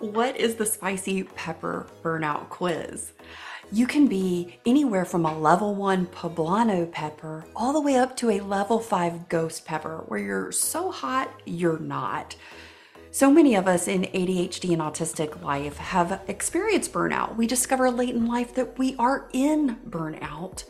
what is the spicy pepper burnout quiz? You can be anywhere from a level one poblano pepper all the way up to a level five ghost pepper, where you're so hot, you're not. So many of us in ADHD and autistic life have experienced burnout. We discover late in life that we are in burnout,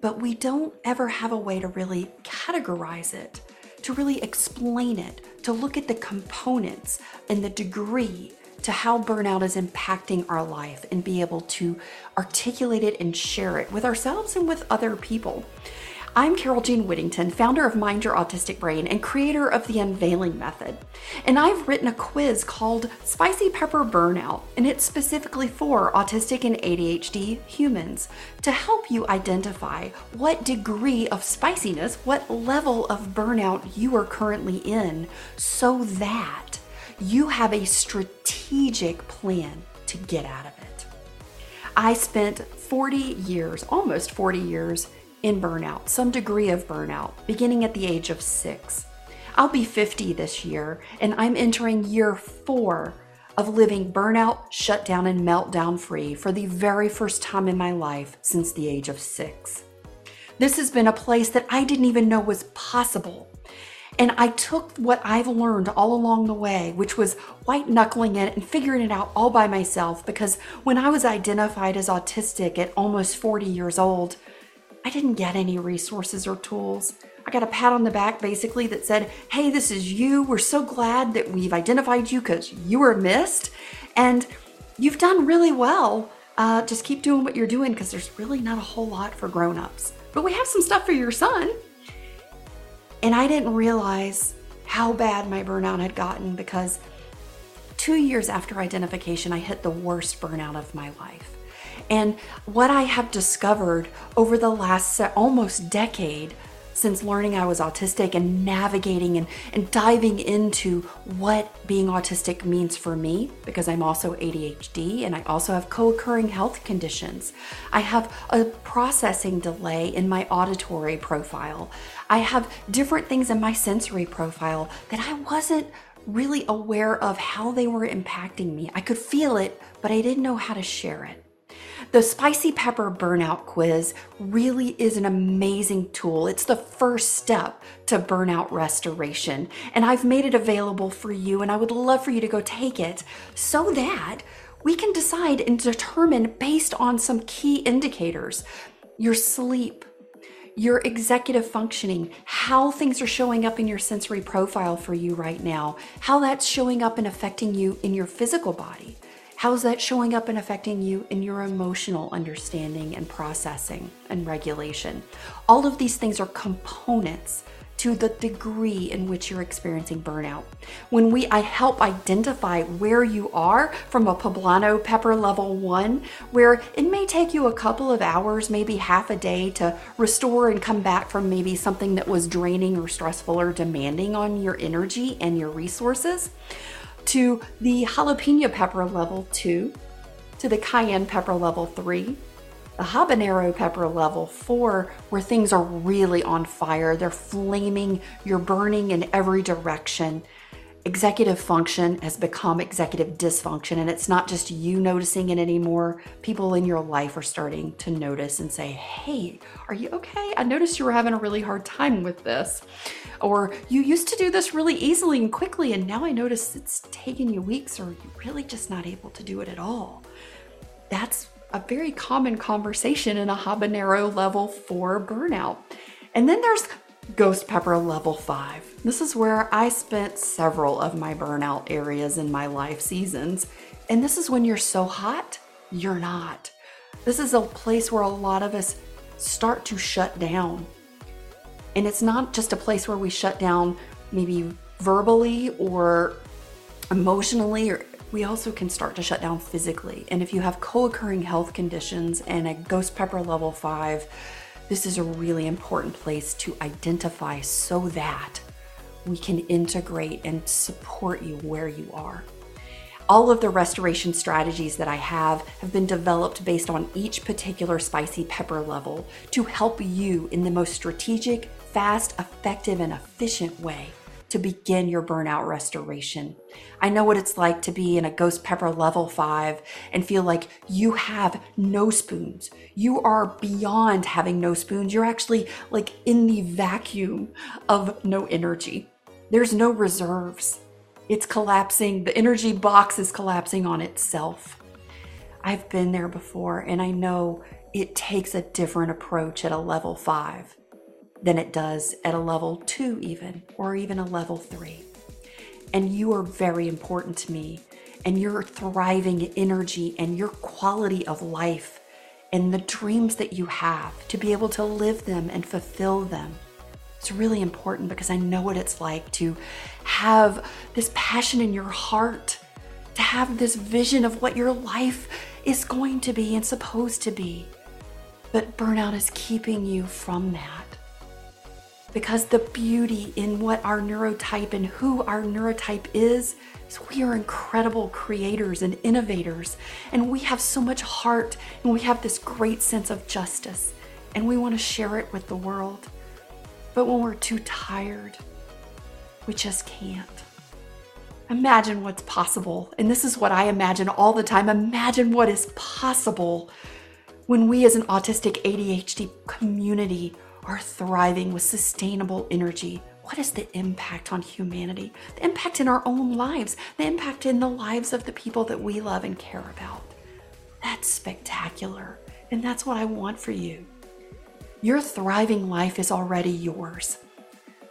but we don't ever have a way to really categorize it, to really explain it, to look at the components and the degree to how burnout is impacting our life and be able to articulate it and share it with ourselves and with other people. I'm Carol Jean Whittington, founder of Mind Your Autistic Brain and creator of the Unveiling Method. And I've written a quiz called Spicy Pepper Burnout, and it's specifically for autistic and ADHD humans to help you identify what degree of spiciness, what level of burnout you are currently in, so that you have a strategic plan to get out of it. I spent 40 years, almost 40 years, in burnout, some degree of burnout, beginning at the age of six. I'll be 50 this year, and I'm entering year four of living burnout, shutdown, and meltdown free for the very first time in my life since the age of six. This has been a place that I didn't even know was possible. And I took what I've learned all along the way, which was white knuckling it and figuring it out all by myself. Because when I was identified as autistic at almost 40 years old, I didn't get any resources or tools. I got a pat on the back basically that said, Hey, this is you. We're so glad that we've identified you because you were missed and you've done really well. Uh, just keep doing what you're doing because there's really not a whole lot for grown-ups. But we have some stuff for your son. And I didn't realize how bad my burnout had gotten because two years after identification, I hit the worst burnout of my life. And what I have discovered over the last almost decade since learning I was autistic and navigating and, and diving into what being autistic means for me, because I'm also ADHD and I also have co occurring health conditions. I have a processing delay in my auditory profile. I have different things in my sensory profile that I wasn't really aware of how they were impacting me. I could feel it, but I didn't know how to share it. The Spicy Pepper Burnout Quiz really is an amazing tool. It's the first step to burnout restoration, and I've made it available for you, and I would love for you to go take it so that we can decide and determine based on some key indicators your sleep, your executive functioning, how things are showing up in your sensory profile for you right now, how that's showing up and affecting you in your physical body. How's that showing up and affecting you in your emotional understanding and processing and regulation? All of these things are components to the degree in which you're experiencing burnout. When we I help identify where you are from a poblano pepper level 1 where it may take you a couple of hours, maybe half a day to restore and come back from maybe something that was draining or stressful or demanding on your energy and your resources to the jalapeno pepper level 2, to the cayenne pepper level 3, the habanero pepper level 4, where things are really on fire. They're flaming, you're burning in every direction executive function has become executive dysfunction and it's not just you noticing it anymore. People in your life are starting to notice and say hey are you okay? I noticed you were having a really hard time with this. Or you used to do this really easily and quickly and now i notice it's taking you weeks or you're really just not able to do it at all. That's a very common conversation in a habanero level 4 burnout. And then there's ghost pepper level 5 this is where I spent several of my burnout areas in my life seasons. And this is when you're so hot, you're not. This is a place where a lot of us start to shut down. And it's not just a place where we shut down maybe verbally or emotionally or we also can start to shut down physically. And if you have co-occurring health conditions and a ghost pepper level 5, this is a really important place to identify so that we can integrate and support you where you are. All of the restoration strategies that I have have been developed based on each particular spicy pepper level to help you in the most strategic, fast, effective, and efficient way to begin your burnout restoration. I know what it's like to be in a ghost pepper level five and feel like you have no spoons. You are beyond having no spoons. You're actually like in the vacuum of no energy. There's no reserves. It's collapsing. The energy box is collapsing on itself. I've been there before and I know it takes a different approach at a level five than it does at a level two, even, or even a level three. And you are very important to me, and your thriving energy and your quality of life and the dreams that you have to be able to live them and fulfill them. It's really important because I know what it's like to have this passion in your heart, to have this vision of what your life is going to be and supposed to be. But burnout is keeping you from that because the beauty in what our neurotype and who our neurotype is is we are incredible creators and innovators. And we have so much heart and we have this great sense of justice. And we want to share it with the world. But when we're too tired we just can't. Imagine what's possible. And this is what i imagine all the time. Imagine what is possible when we as an autistic adhd community are thriving with sustainable energy, what is the impact on humanity? The impact in our own lives, the impact in the lives of the people that we love and care about. That's spectacular. And that's what I want for you. Your thriving life is already yours.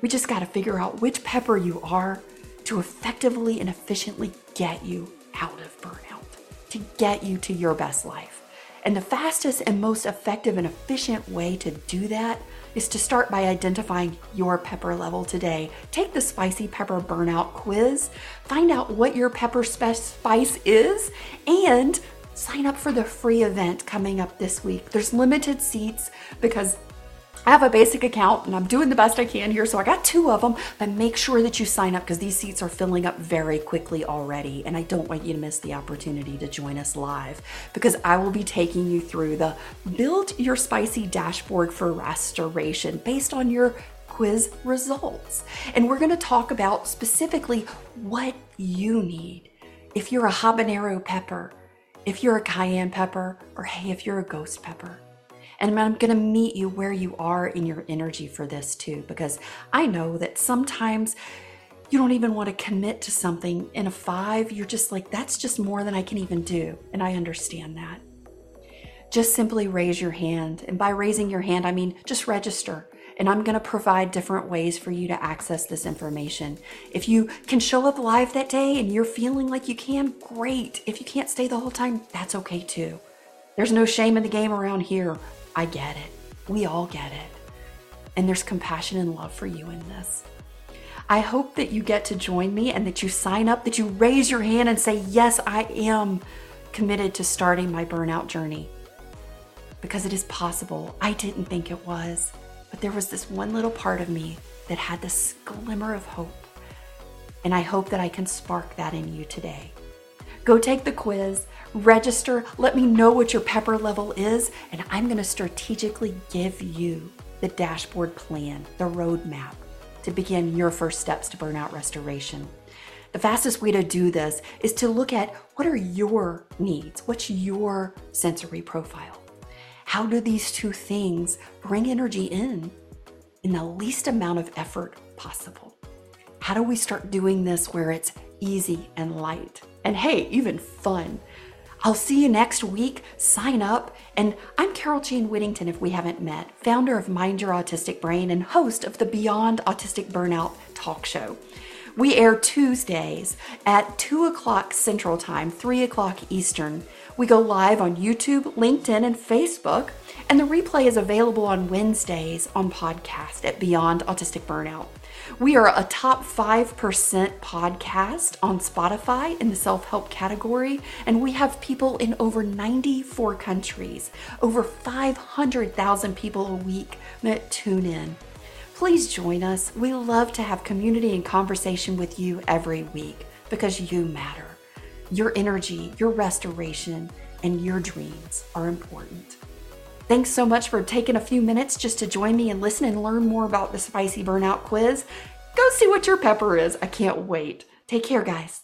We just got to figure out which pepper you are to effectively and efficiently get you out of burnout, to get you to your best life. And the fastest and most effective and efficient way to do that is to start by identifying your pepper level today. Take the spicy pepper burnout quiz, find out what your pepper spice is, and sign up for the free event coming up this week. There's limited seats because I have a basic account and I'm doing the best I can here. So I got two of them, but make sure that you sign up because these seats are filling up very quickly already. And I don't want you to miss the opportunity to join us live because I will be taking you through the build your spicy dashboard for restoration based on your quiz results. And we're going to talk about specifically what you need. If you're a habanero pepper, if you're a cayenne pepper, or hey, if you're a ghost pepper. And I'm going to meet you where you are in your energy for this too, because I know that sometimes you don't even want to commit to something in a five. You're just like, that's just more than I can even do. And I understand that. Just simply raise your hand. And by raising your hand, I mean just register. And I'm going to provide different ways for you to access this information. If you can show up live that day and you're feeling like you can, great. If you can't stay the whole time, that's okay too. There's no shame in the game around here. I get it. We all get it. And there's compassion and love for you in this. I hope that you get to join me and that you sign up, that you raise your hand and say, Yes, I am committed to starting my burnout journey. Because it is possible. I didn't think it was, but there was this one little part of me that had this glimmer of hope. And I hope that I can spark that in you today. Go take the quiz register, let me know what your pepper level is, and I'm going to strategically give you the dashboard plan, the roadmap to begin your first steps to burnout restoration. The fastest way to do this is to look at what are your needs? What's your sensory profile? How do these two things bring energy in in the least amount of effort possible? How do we start doing this where it's easy and light? And hey, even fun. I'll see you next week. Sign up. And I'm Carol Jean Whittington, if we haven't met, founder of Mind Your Autistic Brain and host of the Beyond Autistic Burnout talk show. We air Tuesdays at 2 o'clock Central Time, 3 o'clock Eastern. We go live on YouTube, LinkedIn, and Facebook, and the replay is available on Wednesdays on podcast at Beyond Autistic Burnout. We are a top 5% podcast on Spotify in the self help category, and we have people in over 94 countries, over 500,000 people a week that tune in. Please join us. We love to have community and conversation with you every week because you matter. Your energy, your restoration, and your dreams are important. Thanks so much for taking a few minutes just to join me and listen and learn more about the Spicy Burnout Quiz. go see what your pepper is. I can't wait. Take care, guys.